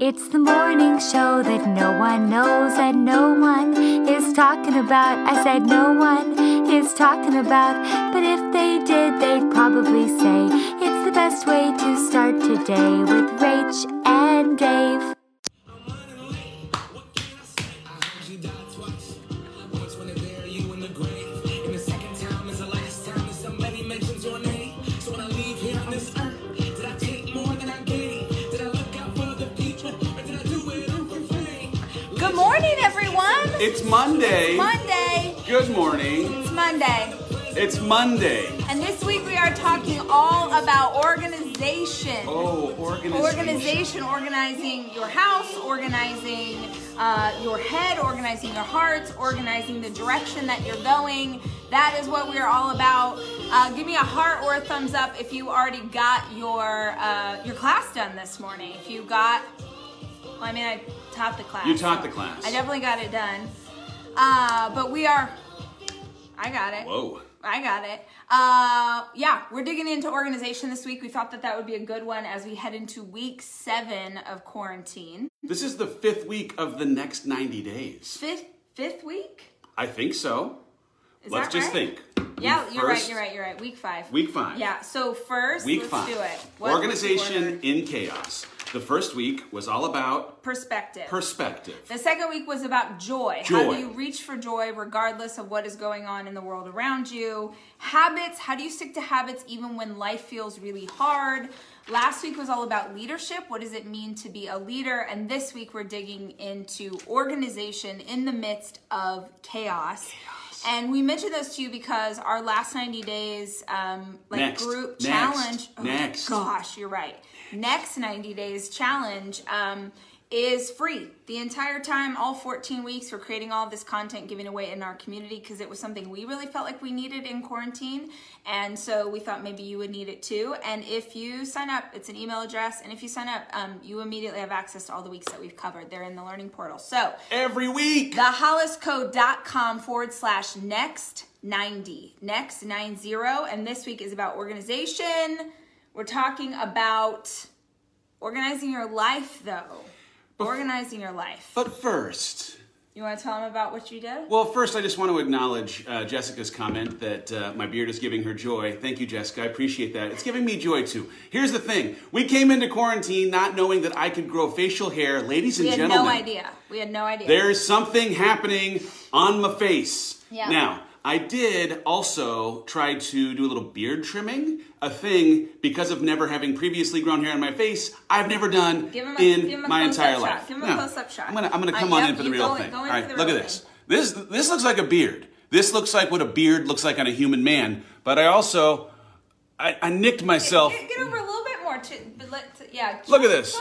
It's the morning show that no one knows and no one is talking about. I said no one is talking about, but if they did, they'd probably say it's the best way to start today with Rach and Dave. It's Monday. Monday. Good morning. It's Monday. It's Monday. And this week we are talking all about organization. Oh, organization. Organization, organizing your house, organizing uh, your head, organizing your hearts, organizing the direction that you're going. That is what we are all about. Uh, give me a heart or a thumbs up if you already got your uh, your class done this morning. If you got, well, I mean, I taught the class. You taught so the class. I definitely got it done. Uh, but we are. I got it. Whoa. I got it. Uh, yeah, we're digging into organization this week. We thought that that would be a good one as we head into week seven of quarantine. This is the fifth week of the next 90 days. Fifth, fifth week. I think so. Is Let's just right? think. Yeah, you're right. You're right. You're right. Week five. Week five. Yeah. So first, Week let's five. do it. What Organization in chaos. The first week was all about perspective. perspective. The second week was about joy. joy. How do you reach for joy regardless of what is going on in the world around you? Habits. How do you stick to habits even when life feels really hard? Last week was all about leadership. What does it mean to be a leader? And this week we're digging into organization in the midst of chaos. And we mentioned those to you because our last 90 days, um, like Next. group Next. challenge. Oh, Next. gosh, you're right. Next 90 days challenge um, is free the entire time, all 14 weeks. We're creating all this content, giving away in our community because it was something we really felt like we needed in quarantine. And so we thought maybe you would need it too. And if you sign up, it's an email address. And if you sign up, um, you immediately have access to all the weeks that we've covered. They're in the learning portal. So Every week. theholliscode.com forward slash next 90 next 90 and this week is about organization we're talking about organizing your life though organizing your life But first, you want to tell them about what you did well, first I just want to acknowledge uh, Jessica's comment that uh, my beard is giving her joy. Thank you, Jessica. I appreciate that. It's giving me joy too. Here's the thing: we came into quarantine not knowing that I could grow facial hair, ladies and gentlemen, we had gentlemen. no idea we had no idea There's something happening on my face. Yeah. Now, I did also try to do a little beard trimming, a thing because of never having previously grown hair on my face. I've never done Give him a- in give him a my entire shot. life. Give him a close-up shot. I'm gonna I'm gonna Uh, come on yep, in for the real go thing. go All right, look at this. thing. This this looks like a beard. This looks like what a beard looks like on a human man. But I also I, I nicked myself. get, get over a little bit more to, but let, yeah Look at this.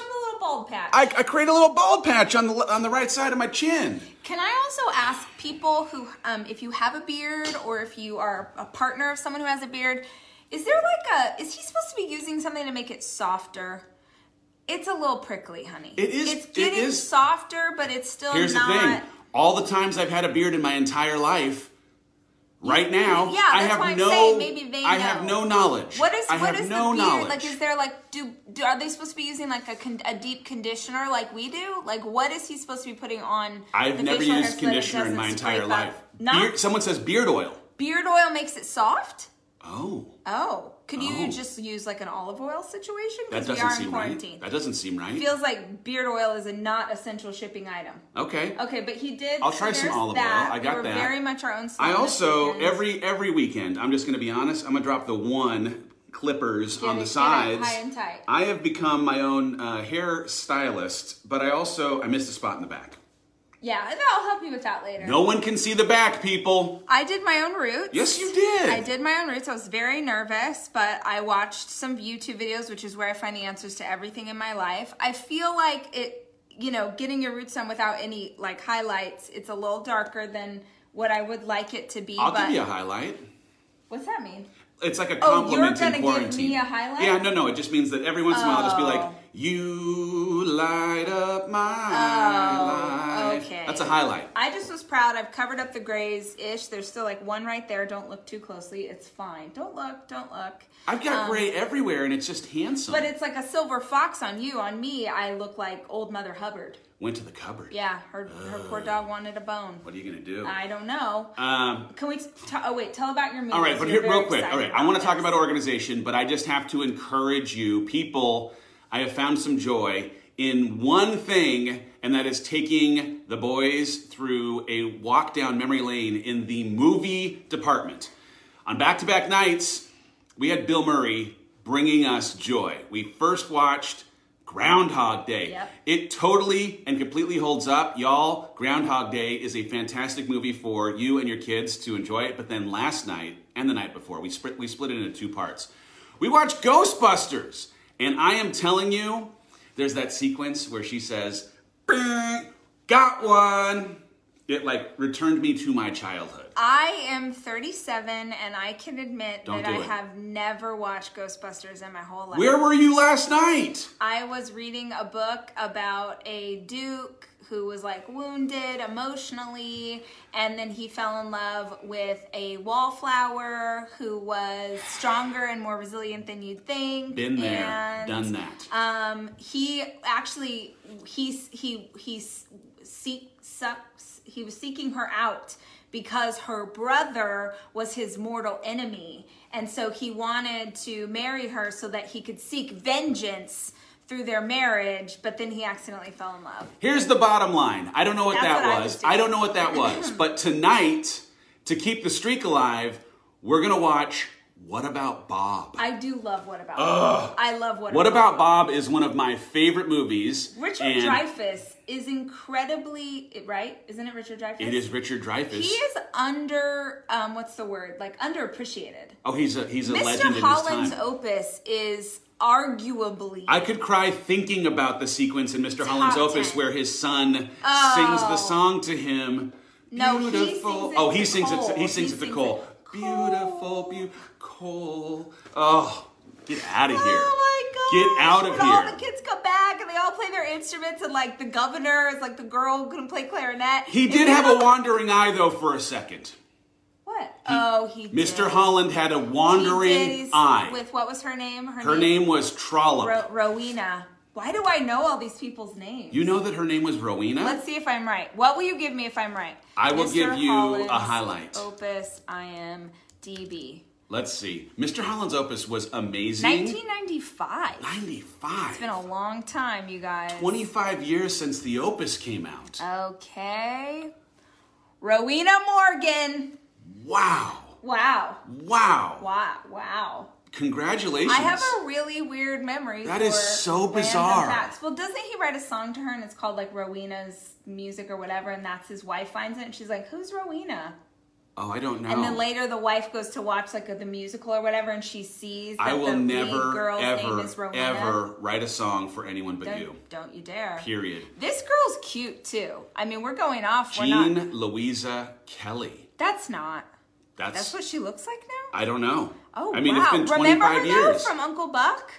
Show 'em a little bald patch I, I created a little bald patch on the on the right side of my chin. Can I also ask people who, um, if you have a beard or if you are a partner of someone who has a beard, is there like a, is he supposed to be using something to make it softer? It's a little prickly, honey. It is- It's getting is- softer, but it's still Here's not. the thing. All the times I've had a beard in my entire life, right now, Yeah, I have no saying maybe they I have no knowledge. What is I what is no the beard knowledge. like? Is there like do, do are they supposed to be using like a, con, a deep conditioner like we do? Like what is he supposed to be putting on? I've the never used so conditioner in my entire life. No. Beard, someone says beard oil. beard oil makes it soft. Oh, Oh, could you Oh. just use like an olive oil situation? that Because we doesn't are in seem quarantine. right. That doesn't seem right. Feels like beard oil is a not essential shipping item. okay. Okay, but he did. I'll try some there's olive that. oil. I got We're that. Very much our own. I also every every weekend. I'm just going to be honest. I'm going to drop the one clippers Get on it- the get it sides. high and tight. I have become my own uh, hair stylist, but I also I missed a spot in the back. Yeah, and I'll help you with that later. No one can see the back, people. I did my own roots. Yes, you did. I did my own roots. I was very nervous, but I watched some YouTube videos, which is where I find the answers to everything in my life. I feel like it, you know, getting your roots done without any like highlights, it's a little darker than what I would like it to be. I'll but give you a highlight. what's that mean? It's like a compliment Oh, you're gonna in give quarantine. me a highlight? Yeah, no, no. It just means that every once in a while, I'll just be like, Oh. "You highlight? I just was proud. I've covered up the grays ish. There's still like one right there. Don't look too closely. It's fine. Don't look. Don't look. I've got Um, gray everywhere, and it's just handsome. But it's like a silver fox on you. On me, I look like old Mother Hubbard. Went to the cupboard. Yeah, her her poor dog wanted a bone. What are you gonna do? I don't know. um, Can we? T- oh wait, tell about your movie. all right, but here, real quick. All right, I want to talk about organization, but I just have to encourage you, people. I have found some joy in one thing, and that is taking the boys through a walk down memory lane in the movie department. On back to back nights, we had Bill Murray bringing us joy. We first watched Groundhog Day. Yep. It totally and completely holds up. Y'all, Groundhog Day is a fantastic movie for you and your kids to enjoy it. But then last night and the night before, we split, we split it into two parts. We watched Ghostbusters. And I am telling you, there's that sequence where she says, "Bing, got one. It like returned me to my childhood. I am 37, and I can admit Don't that do I it. have never watched Ghostbusters in my whole life. Where were you last night? I was reading a book about a duke who was like wounded emotionally, and then he fell in love with a wallflower who was stronger and more resilient than you'd think. Been there, and, done that. Um, he actually he's he he's seek sucks he was seeking her out because her brother was his mortal enemy and so he wanted to marry her so that he could seek vengeance through their marriage but then he accidentally fell in love Here's the bottom line. I don't know what That's that what I was. was I, don't know what that was. but tonight, to keep the streak alive, we're gonna watch What About Bob? i do love what about bob i love what, About Bob. What About Bob is one of my favorite movies. richard dreyfuss is incredibly right isn't it richard dreyfuss It is Richard Dreyfuss. he is under um what's the word like underappreciated oh, he's a he's a Mr. legend in Holland's his time. opus is arguably I could cry thinking about the sequence in Mr. Holland's opus where his son sings the song to him. No, he sings it oh, he sings Cole. it. He sings He it to sings Cole. it. Beautiful, beautiful Cole. Oh, get out of oh here. Oh my god! Get out of when All here. the kids come back and they all play their instruments, and like the governor is like the girl who can play clarinet. He did have a wandering eye though for a second. What? oh, he. Mr. did. Holland had a He wandering. He's- eye. With what was her name? Her name was Trollop. Ro- Rowena. Why do I know all these people's names? you know that her name was Rowena? Let's see if I'm right. What will you give me if I'm right? I will Mr. give you a highlight. Opus IMDb. Let's see. Mr. Holland's opus was amazing. 1995. 95. It's been a long time, you guys. 25 years since the opus came out. Okay. Rowena Morgan. Wow. Wow. Wow. Wow. Wow. Congratulations. I have a really weird memory. That is so bizarre. Well, doesn't he write a song to her and it's called like Rowena's music or whatever, and that's his wife finds it and she's like, "Who's Rowena?" Oh, I don't know. And then later the wife goes to watch like the musical or whatever, and she sees that I will never, girl's ever, ever write a song for anyone but Don't, you. don't you dare. Period. This girl's cute too. I mean, we're going off. We're Jean not. Louisa Kelly. That's not. That's, That's what she looks like now. I don't know. Oh I mean, wow! it's been 25 Remember her years. from Uncle Buck?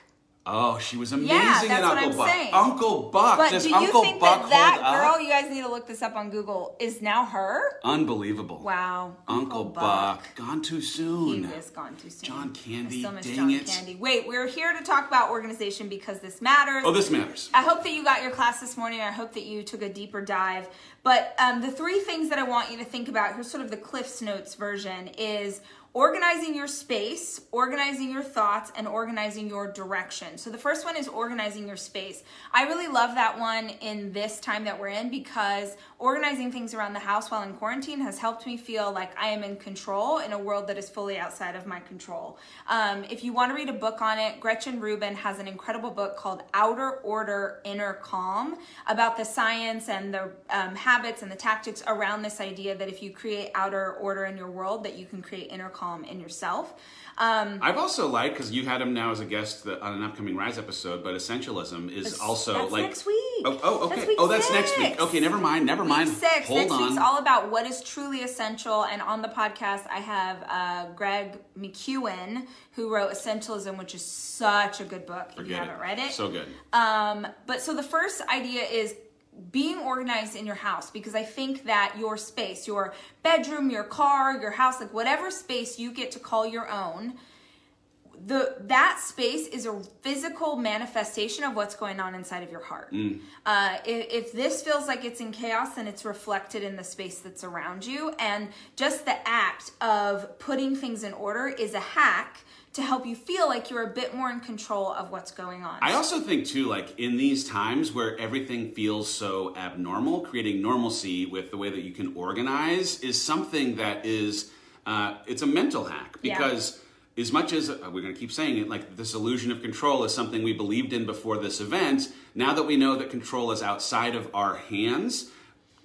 oh, she was amazing Yeah, in Uncle Buck. saying. Uncle Buck. But Does do you Uncle think Buck that that girl? up? You guys need to look this up on Google. Is now her? Unbelievable. Wow. Uncle, Buck. Gone too soon. He is gone too soon. John Candy, I still John it. Candy. Wait, we're here to talk about organization because this matters. Oh, this matters. I hope that you got your class this morning. I hope that you took a deeper dive. But um, the three things that I want you to think about here's sort of the Cliff's Notes version is organizing your space, organizing your thoughts, and organizing your direction. So the first one is organizing your space. I really love that one in this time that we're in because organizing things around the house while in quarantine has helped me feel like I am in control in a world that is fully outside of my control. Um, if you want to read a book on it, Gretchen Rubin has an incredible book called Outer Order, Inner Calm about the science and the um, habits and the tactics around this idea that if you create outer order in your world, that you can create inner calm in yourself. Um, I've also liked because you had him now as a guest on an upcoming Rise episode, but essentialism is also that's like next week. Oh, oh, okay. That's oh, that's next week. Okay, never mind. Never mind. Week six. Hold Next on. week's all about what is truly essential. And on the podcast, I have uh, Greg McKeown, who wrote Essentialism, which is such a good book. if you Forget haven't read it. So good. Um, but so the first idea is being organized in your house because I think that your space, your bedroom, your car, your house, like whatever space you get to call your own, the that space is a physical manifestation of what's going on inside of your heart. Mm. Uh, if, if this feels like it's in chaos, then it's reflected in the space that's around you. And just the act of putting things in order is a hack to help you feel like you're a bit more in control of what's going on. I also think too, like in these times where everything feels so abnormal, creating normalcy with the way that you can organize is something that is uh, it's a mental hack Yeah. because as much as uh, we're going to keep saying it, like this illusion of control is something we believed in before this event. Now that we know that control is outside of our hands,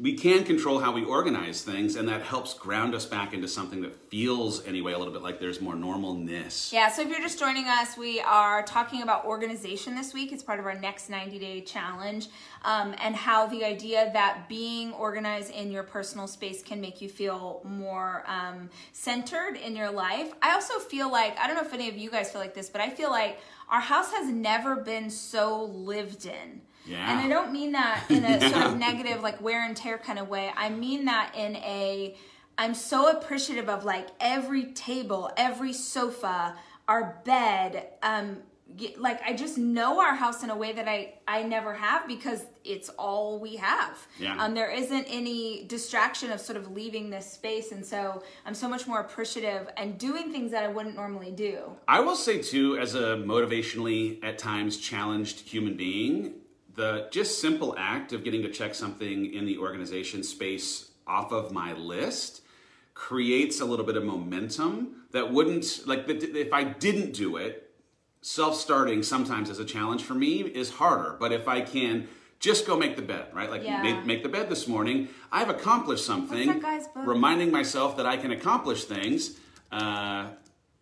we can control how we organize things, and that helps ground us back into something that feels, anyway, a little bit like there's more normalness. Yeah, so if you're just joining us, we are talking about organization this week. It's part of our next 90 day challenge, um, and how the idea that being organized in your personal space can make you feel more um, centered in your life. I also feel like, I don't know if any of you guys feel like this, but I feel like our house has never been so lived in. Yeah. And I don't mean that in a sort of negative, like wear and tear kind of way. I mean that in a, I'm so appreciative of like every table, every sofa, our bed. Um, like I just know our house in a way that I I never have because it's all we have. Yeah. Um, there isn't any distraction of sort of leaving this space, and so I'm so much more appreciative and doing things that I wouldn't normally do. I will say too, as a motivationally at times challenged human being, the just simple act of getting to check something in the organization space off of my list creates a little bit of momentum that wouldn't like if I didn't do it. Self-starting sometimes as a challenge for me is harder, but if I can just go make the bed, right? Like Yeah. make, make the bed this morning, I've accomplished something. that guy's book? Reminding myself that I can accomplish things. Uh,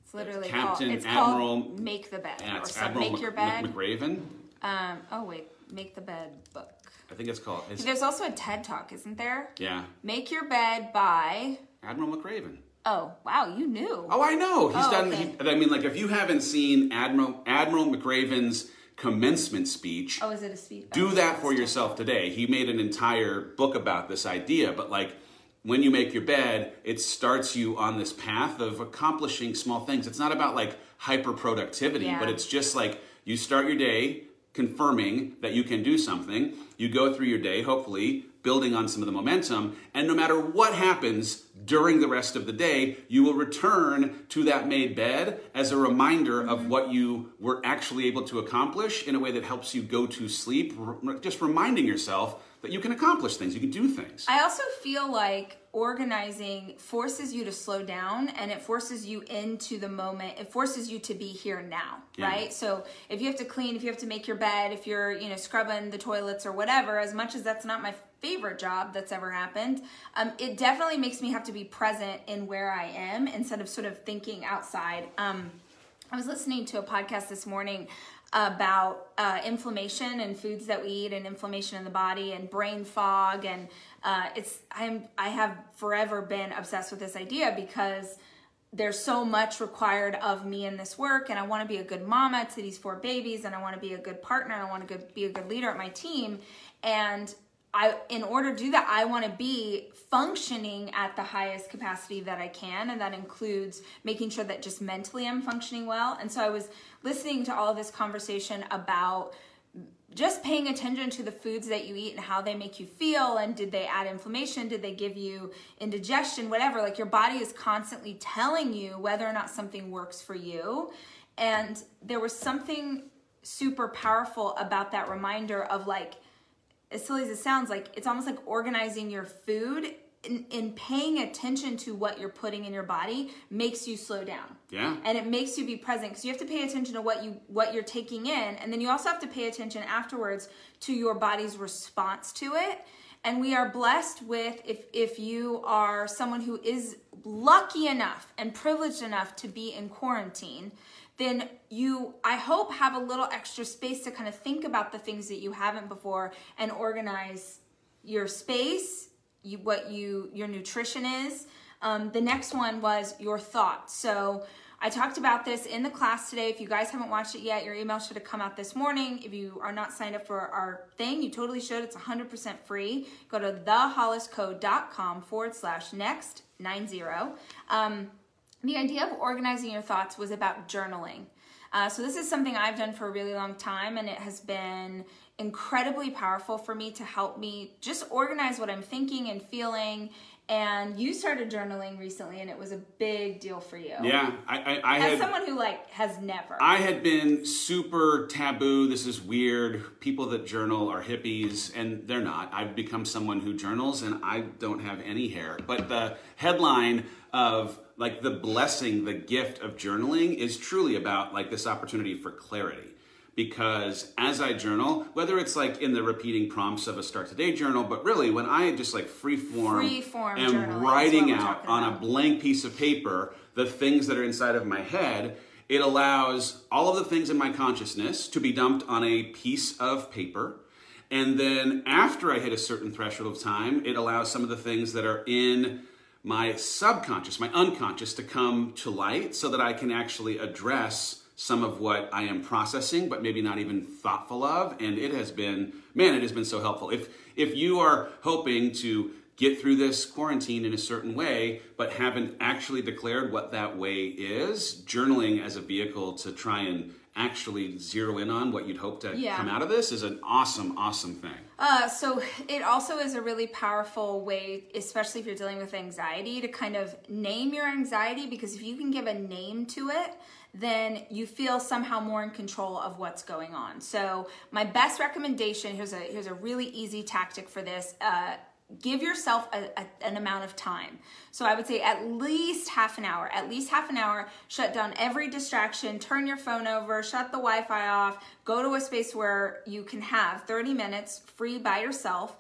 It's literally Captain, called, it's Admiral- called Make the Bed yeah, or Admiral Make Your Bed. McRaven. Um, oh wait, Make the Bed book. I think it's called. It's, There's also a TED Talk, isn't there? yeah, Make Your Bed by. Admiral McRaven. Oh wow, you knew. Oh, I know. He's Oh, done. okay. He, I mean, like if you haven't seen Admiral Admiral McRaven's commencement speech, Oh, is it a speed? do oh, that for yourself today. He made an entire book about this idea, but like when you make your bed, it starts you on this path of accomplishing small things. It's not about like hyper productivity, Yeah. but it's just like you start your day confirming that you can do something. You go through your day, hopefully building on some of the momentum, and no matter what happens during the rest of the day, you will return to that made bed as a reminder of what you were actually able to accomplish in a way that helps you go to sleep, just reminding yourself that you can accomplish things, you can do things. I also feel like organizing forces you to slow down and it forces you into the moment. It forces you to be here now, Yeah. right? So if you have to clean, if you have to make your bed, if you're, you know, scrubbing the toilets or whatever, as much as that's not my favorite job that's ever happened, um, it definitely makes me have to be present in where I am instead of sort of thinking outside. Um, I was listening to a podcast this morning about uh, inflammation and foods that we eat and inflammation in the body and brain fog and uh, it's I'm I have forever been obsessed with this idea because there's so much required of me in this work and I want to be a good mama to these four babies and I want to be a good partner and I want to be a good leader at my team and I in order to do that I want to be functioning at the highest capacity that I can and that includes making sure that just mentally I'm functioning well. And so I was listening to all of this conversation about just paying attention to the foods that you eat and how they make you feel and did they add inflammation? Did they give you indigestion? Whatever like your body is constantly telling you whether or not something works for you. And there was something super powerful about that reminder of like as silly as it sounds like it's almost like organizing your food and, in paying attention to what you're putting in your body makes you slow down Yeah. and it makes you be present because you have to pay attention to what you what you're taking in and then you also have to pay attention afterwards to your body's response to it and we are blessed with if if you are someone who is lucky enough and privileged enough to be in quarantine then you i hope have a little extra space to kind of think about the things that you haven't before and organize your space you, what you your nutrition is um, the next one was your thoughts so I talked about this in the class today. If you guys haven't watched it yet, your email should have come out this morning. If you are not signed up for our thing, you totally should. It's 100% free. Go to theholliscode.com forward slash next 90. Um, the idea of organizing your thoughts was about journaling. Uh, so this is something I've done for a really long time, and it has been incredibly powerful for me to help me just organize what I'm thinking and feeling. And you started journaling recently, and it was a big deal for you. Yeah, I, I, I As had. someone who like has never. I had been super taboo. This is weird. People that journal are hippies, and they're not. I've become someone who journals, and I don't have any hair. But the headline of like the blessing, the gift of journaling is truly about like this opportunity for clarity. Because as I journal, whether it's like in the repeating prompts of a Start Today journal, but really when I just like free form Free-form am writing out on a blank piece of paper the things that are inside of my head, it allows all of the things in my consciousness to be dumped on a piece of paper. And then after I hit a certain threshold of time, it allows some of the things that are in my subconscious, my unconscious, to come to light so that I can actually address some of what I am processing, but maybe not even thoughtful of. And it has been, man, it has been so helpful. If if you are hoping to get through this quarantine in a certain way, but haven't actually declared what that way is, journaling as a vehicle to try and actually zero in on what you'd hope to Yeah. come out of this is an awesome, awesome thing. Uh, so it also is a really powerful way, especially if you're dealing with anxiety, to kind of name your anxiety because if you can give a name to it, then you feel somehow more in control of what's going on. So my best recommendation here's a here's a really easy tactic for this. Uh, give yourself a, a- an amount of time. So I would say at least half an hour, at least half an hour, shut down every distraction, turn your phone over, shut the Wi Fi off, go to a space where you can have 30 minutes free by yourself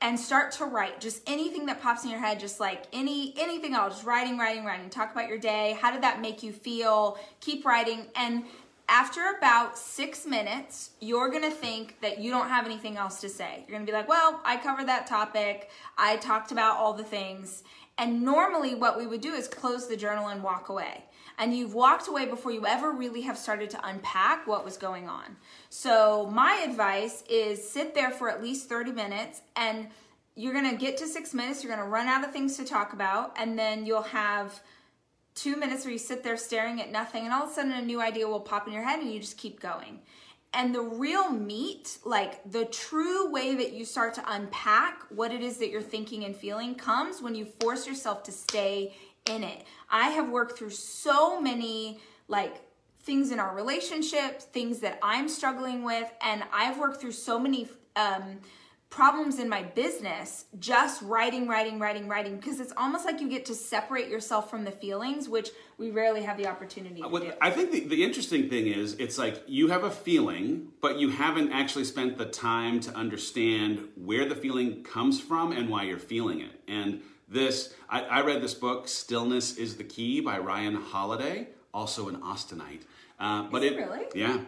and start to write. Just anything that pops in your head just like any anything else just writing writing writing. Talk about your day. How did that make you feel? Keep writing. And after about six minutes you're gonna think that you don't have anything else to say. You're gonna be like well i covered that topic. I talked about all the things. And normally what we would do is close the journal and walk away. And you've walked away before you ever really have started to unpack what was going on. So, my advice is sit there for at least 30 minutes and you're to get to 6 minutes, you're to run out of things to talk about and then you'll have 2 minutes where you sit there staring at nothing and all of a sudden a new idea will pop in your head and you just keep going. And the real meat, like the true way that you start to unpack what it is that you're thinking and feeling, comes when you force yourself to stay in it. I have worked through so many, like, things in our relationship, things that I'm struggling with, and I've worked through so many um, problems in my business just writing, writing, writing, writing, because it's almost like you get to separate yourself from the feelings, which we rarely have the opportunity to What- do. I think the, the interesting thing is it's like you have a feeling, but you haven't actually spent the time to understand where the feeling comes from and why you're feeling it. And this, I, I read this book, Stillness is the Key by Ryan Holiday, also an Austinite. Uh, but Is it really? Yeah.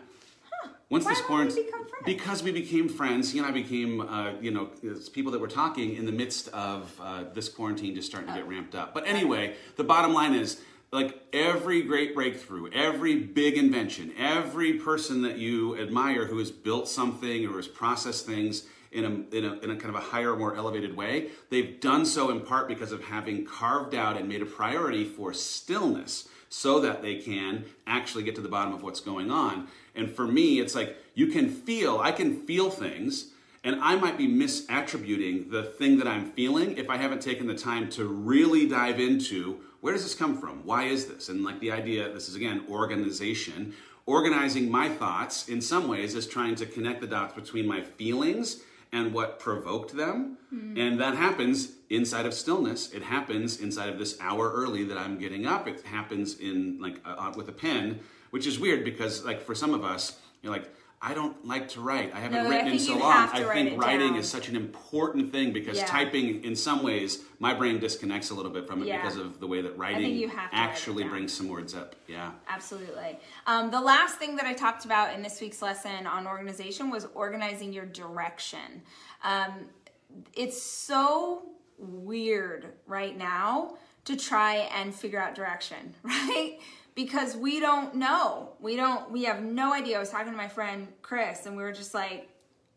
Once Why this we quarantine, friends? because we became friends, he and I became, uh, you know, people that were talking in the midst of uh, this quarantine just starting to get ramped up. But anyway, the bottom line is, like every great breakthrough, every big invention, every person that you admire who has built something or has processed things in a, in a, in a kind of a higher, more elevated way, they've done so in part because of having carved out and made a priority for stillness so that they can actually get to the bottom of what's going on. And for me, it's like you can feel, I can feel things, and I might be misattributing the thing that I'm feeling if I haven't taken the time to really dive into where does this come from? Why is this? And like the idea, this is again organization. Organizing my thoughts in some ways is trying to connect the dots between my feelings and what provoked them. And that happens inside of stillness. It happens inside of this hour early that I'm getting up. It happens in like uh, with a pen, which is weird because like for some of us, you're like, I don't like to write. I haven't No, I written in so long. I think writing down. is such an important thing because Yeah. typing, in some ways, my brain disconnects a little bit from it Yeah. because of the way that writing you have write actually brings some words up. Yeah. Absolutely. Um, the last thing that I talked about in this week's lesson on organization was organizing your direction. Um, it's so weird right now to try and figure out direction, right? Because we don't know. We don't, we have no idea. I was talking to my friend Chris and we were just like,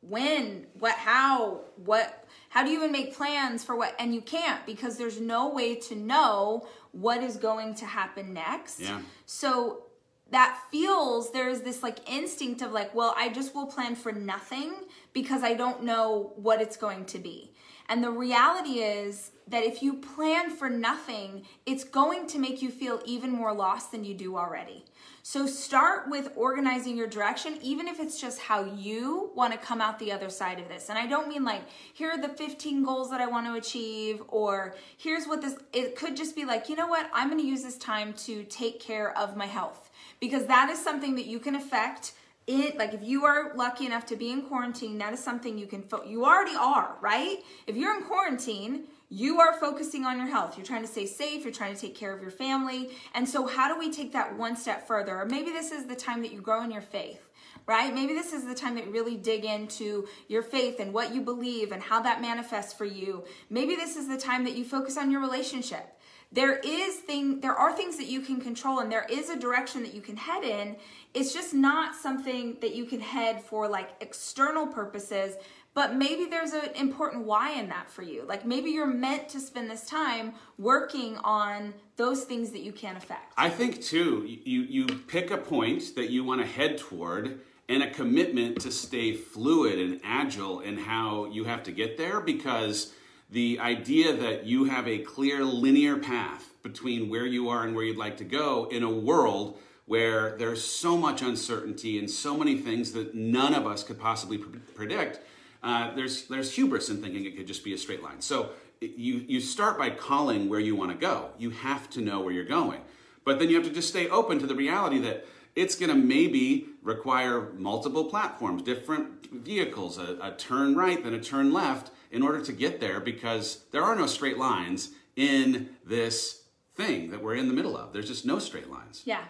when, what, how, what, how do you even make plans for what? And you can't because there's no way to know what is going to happen next. Yeah. So that feels there's this like instinct of like, well, I just will plan for nothing because I don't know what it's going to be. And the reality is that if you plan for nothing, it's going to make you feel even more lost than you do already. So start with organizing your direction, even if it's just how you want to come out the other side of this. And I don't mean like, here are the 15 goals that I want to achieve, or here's what this, it could just be like, you know what, I'm going to use this time to take care of my health because that is something that you can affect it like if you are lucky enough to be in quarantine that is something you can you already are right if you're in quarantine you are focusing on your health. You're trying to stay safe. You're trying to take care of your family. And so how do we take that one step further? Or maybe this is the time that you grow in your faith right? Maybe this is the time that you really dig into your faith and what you believe and how that manifests for you. Maybe this is the time that you focus on your relationship. There is thing there are things that you can control and there is a direction that you can head in. It's just not something that you can head for like external purposes but maybe there's an important why in that for you. Like maybe you're meant to spend this time working on those things that you can't affect. I think too you you pick a point that you want to head toward and a commitment to stay fluid and agile in how you have to get there because the idea that you have a clear linear path between where you are and where you'd like to go in a world where there's so much uncertainty and so many things that none of us could possibly predict, uh, there's there's hubris in thinking it could just be a straight line. So you you start by calling where you want to go. You have to know where you're going, but then you have to just stay open to the reality that it's going to maybe require multiple platforms, different vehicles, a, a turn right, then a turn left in order to get there because there are no straight lines in this thing that we're in the middle of. There's just no straight lines. Yeah.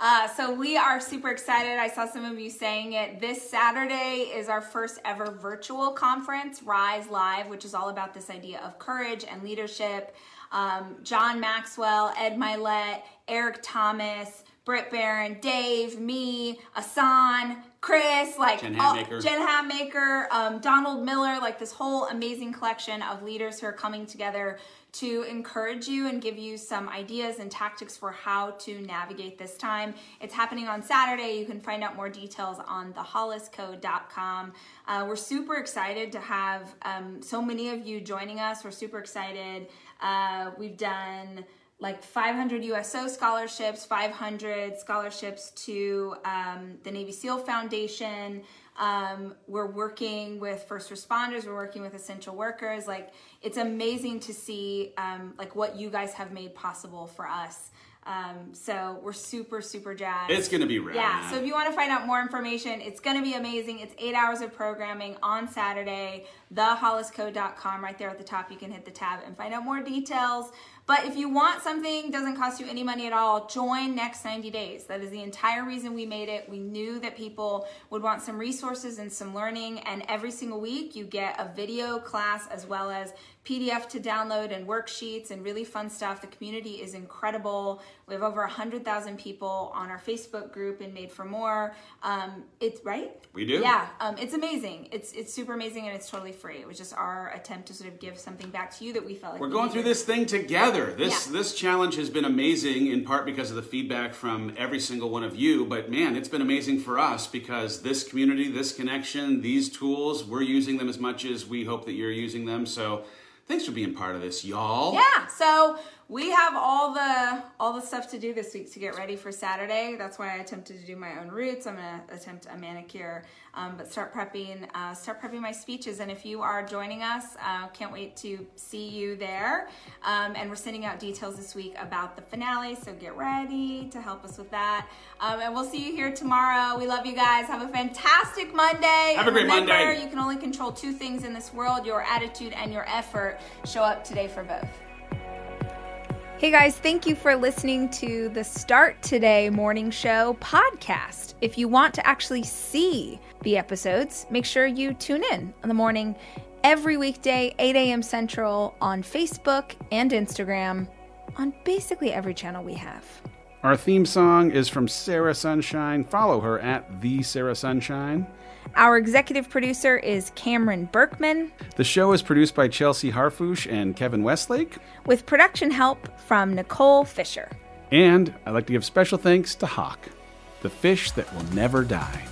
Uh, so we are super excited. I saw some of you saying it. This Saturday is our first ever virtual conference, Rise Live, which is all about this idea of courage and leadership. Um, John Maxwell, Ed Mylett, Eric Thomas, Britt Barron, Dave, me, Asan, Chris, like Jen Hatmaker, Jen Hatmaker um, Donald Miller, like this whole amazing collection of leaders who are coming together to encourage you and give you some ideas and tactics for how to navigate this time. It's happening on Saturday. You can find out more details on theholliscode.com. Uh, we're super excited to have um, so many of you joining us. We're super excited. Uh, we've done like 500 USO scholarships, 500 scholarships to um, the Navy SEAL Foundation. Um, we're working with first responders. We're working with essential workers. Like it's amazing to see um, like what you guys have made possible for us. Um, so we're super, super jazzed. It's going to be rad. Yeah. So if you want to find out more information, it's going to be amazing. It's eight hours of programming on Saturday. TheHollisCode.com. Right there at the top, you can hit the tab and find out more details. But if you want something, doesn't cost you any money at all, join Next 90 Days. That is the entire reason we made it. We knew that people would want some resources and some learning. And every single week, you get a video class as well as PDF to download and worksheets and really fun stuff. The community is incredible. We have over 100,000 people on our Facebook group and Made for More. Um, it's right? We do. Yeah, um, it's amazing. It's it's super amazing and it's totally free. It was just our attempt to sort of give something back to you that we felt like we're we going needed. through this thing together. This Yeah. this challenge has been amazing in part because of the feedback from every single one of you. But man, it's been amazing for us because this community, this connection, these tools, we're using them as much as we hope that you're using them. So thanks for being part of this, y'all. Yeah, so we have all the all the stuff to do this week to get ready for Saturday. That's why I attempted to do my own roots. I'm gonna attempt a manicure, um, but start prepping uh, start prepping my speeches. And if you are joining us, uh, can't wait to see you there. Um, and we're sending out details this week about the finale, so get ready to help us with that. Um, and we'll see you here tomorrow. We love you guys. Have a fantastic Monday. Have a great remember, Monday. You can only control two things in this world: your attitude and your effort. Show up today for both. Hey guys, thank you for listening to the Start Today Morning Show podcast. If you want to actually see the episodes, make sure you tune in in the morning every weekday, 8 a.m. Central on Facebook and Instagram on basically every channel we have. Our theme song is from Sarah Sunshine. Follow her at the Sarah Sunshine. Our executive producer is Cameron Berkman, The show is produced by Chelsea Harfouche and Kevin Westlake. with production help from Nicole Fisher. And I'd like to give special thanks to Hawk, the fish that will never die.